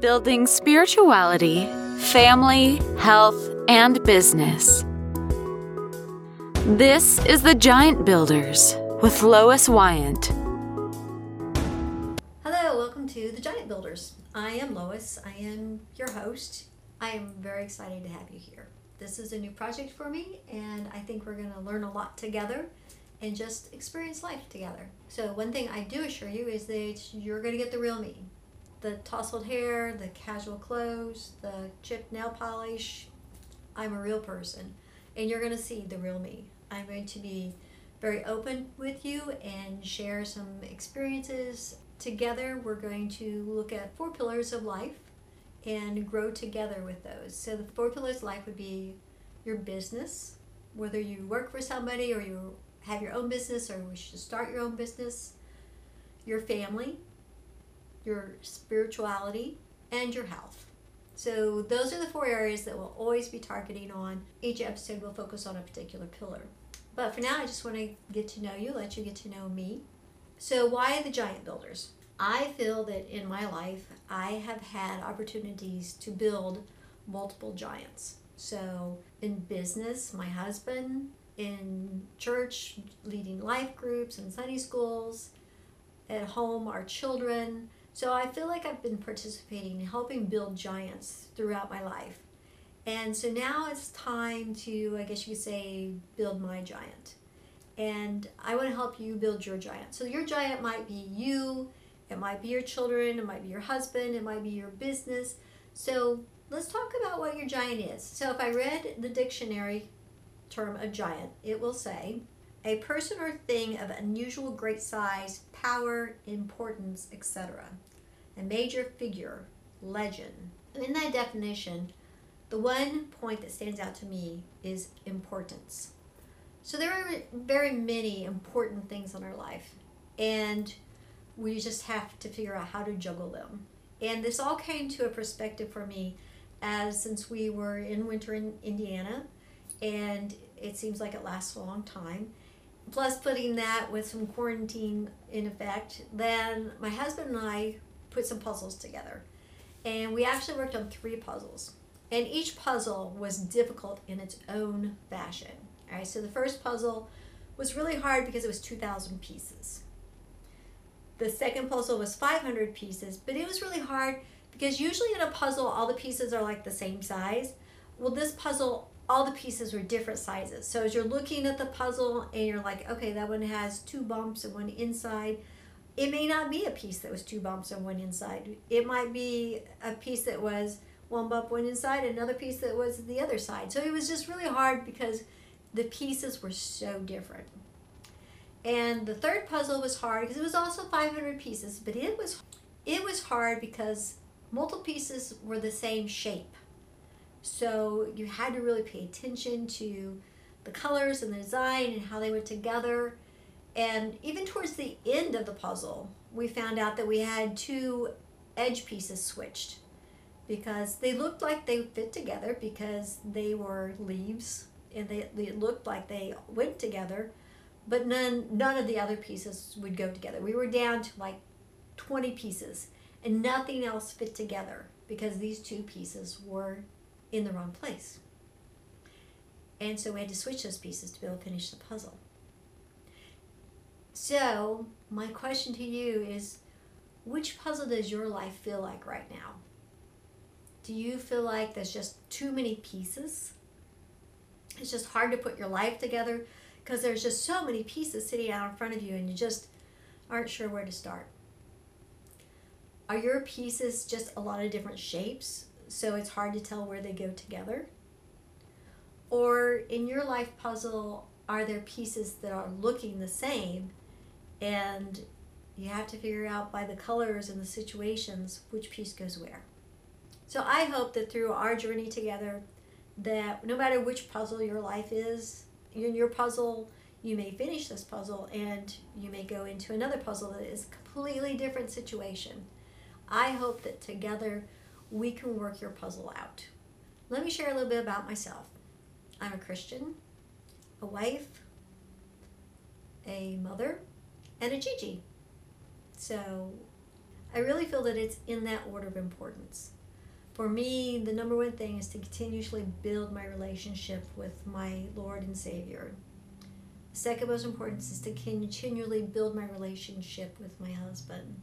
building spirituality, family, health, and business. This is the Giant Builders with Lois Wyant. Hello, welcome to the Giant Builders. I am Lois. I am your host. I am very excited to have you here. This is a new project for me, and I think we're going to learn a lot together and just experience life together. So, one thing I do assure you is that you're going to get the real me the tousled hair, the casual clothes, the chipped nail polish. I'm a real person, and you're going to see the real me. I'm going to be very open with you and share some experiences. Together, we're going to look at four pillars of life and grow together with those. So, the four pillars of life would be your business, whether you work for somebody or you have your own business or wish to start your own business, your family, your spirituality, and your health. So, those are the four areas that we'll always be targeting on. Each episode will focus on a particular pillar. But for now, I just want to get to know you, let you get to know me. So, why the giant builders? I feel that in my life, I have had opportunities to build multiple giants. So, in business, my husband, in church, leading life groups and Sunday schools, at home, our children, so I feel like I've been participating in helping build giants throughout my life. And so now it's time to, I guess you could say, build my giant. And I want to help you build your giant. So your giant might be you, it might be your children, it might be your husband, it might be your business. So let's talk about what your giant is. So if I read the dictionary term a giant, it will say a person or thing of unusual great size, power, importance, etc. A major figure, legend. In that definition, the one point that stands out to me is importance. So there are very many important things in our life, and we just have to figure out how to juggle them. And this all came to a perspective for me as since we were in winter in Indiana, and it seems like it lasts a long time plus putting that with some quarantine in effect, then my husband and I put some puzzles together. And we actually worked on three puzzles. And each puzzle was difficult in its own fashion. All right, so the first puzzle was really hard because it was 2,000 pieces. The second puzzle was 500 pieces, but it was really hard because usually in a puzzle, all the pieces are like the same size. Well, this puzzle all the pieces were different sizes. So as you're looking at the puzzle and you're like, okay, that one has two bumps and one inside, it may not be a piece that was two bumps and one inside. It might be a piece that was one bump, one inside, another piece that was the other side. So it was just really hard because the pieces were so different. And the third puzzle was hard because it was also 500 pieces, but it was it was hard because multiple pieces were the same shape. So you had to really pay attention to the colors and the design and how they went together. And even towards the end of the puzzle, we found out that we had two edge pieces switched because they looked like they fit together because they were leaves and they, they looked like they went together, but none none of the other pieces would go together. We were down to like 20 pieces and nothing else fit together because these two pieces were in the wrong place. And so we had to switch those pieces to be able to finish the puzzle. So, my question to you is which puzzle does your life feel like right now? Do you feel like there's just too many pieces? It's just hard to put your life together because there's just so many pieces sitting out in front of you and you just aren't sure where to start. Are your pieces just a lot of different shapes so it's hard to tell where they go together? Or in your life puzzle, are there pieces that are looking the same and you have to figure out by the colors and the situations which piece goes where? So I hope that through our journey together, that no matter which puzzle your life is, in your puzzle, you may finish this puzzle and you may go into another puzzle that is a completely different situation. I hope that together we can work your puzzle out. Let me share a little bit about myself. I'm a Christian, a wife, a mother, and a Gigi. So I really feel that it's in that order of importance. For me, the number one thing is to continuously build my relationship with my Lord and Savior. The second most important is to continually build my relationship with my husband.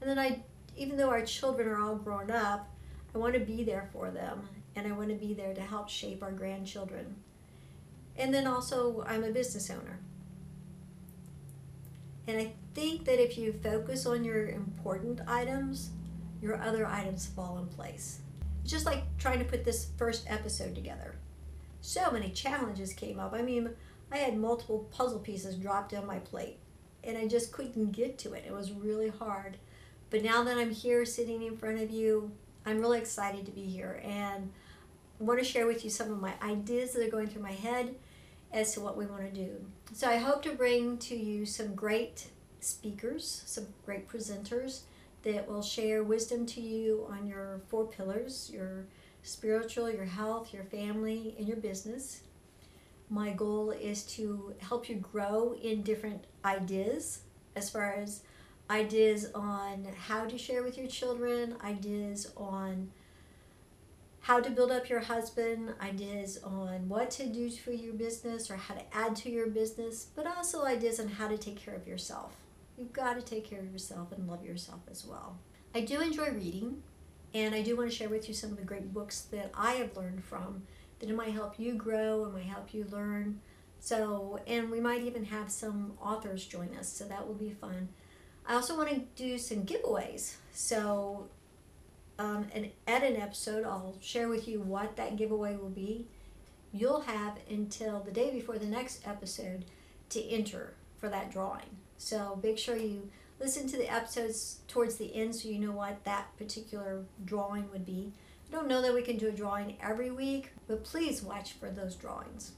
And then I, even though our children are all grown up, I want to be there for them and I want to be there to help shape our grandchildren. And then also, I'm a business owner. And I think that if you focus on your important items, your other items fall in place. It's Just like trying to put this first episode together. So many challenges came up. I mean, I had multiple puzzle pieces dropped on my plate, and I just couldn't get to it. It was really hard. But now that I'm here sitting in front of you, I'm really excited to be here and I want to share with you some of my ideas that are going through my head as to what we want to do. So I hope to bring to you some great speakers, some great presenters that will share wisdom to you on your four pillars your spiritual, your health, your family, and your business. My goal is to help you grow in different ideas as far as ideas on how to share with your children, ideas on how to build up your husband, ideas on what to do for your business or how to add to your business, but also ideas on how to take care of yourself. You've got to take care of yourself and love yourself as well. I do enjoy reading, and I do want to share with you some of the great books that I have learned from that it might help you grow and might help you learn. So, and we might even have some authors join us, so that will be fun. I also want to do some giveaways. So um, and at an episode, I'll share with you what that giveaway will be. You'll have until the day before the next episode to enter for that drawing. So make sure you listen to the episodes towards the end so you know what that particular drawing would be. I don't know that we can do a drawing every week, but please watch for those drawings.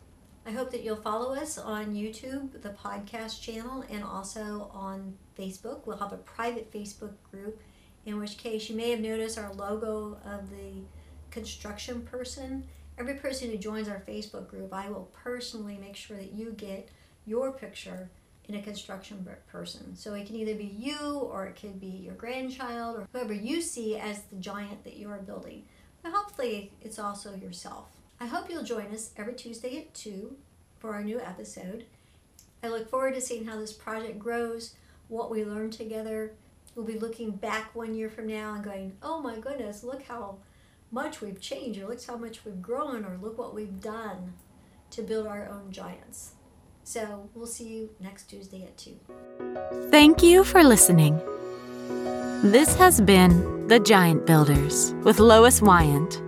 I hope that you'll follow us on YouTube, the podcast channel, and also on Facebook. We'll have a private Facebook group in which case you may have noticed our logo of the construction person. Every person who joins our Facebook group, I will personally make sure that you get your picture in a construction person. So it can either be you or it could be your grandchild or whoever you see as the giant that you are building. But hopefully it's also yourself. I hope you'll join us every Tuesday at 2 for our new episode. I look forward to seeing how this project grows, what we learn together, we'll be looking back one year from now and going, oh my goodness, look how much we've changed, or look how much we've grown, or look what we've done to build our own giants. So we'll see you next Tuesday at 2. Thank you for listening. This has been The Giant Builders with Lois Wyant.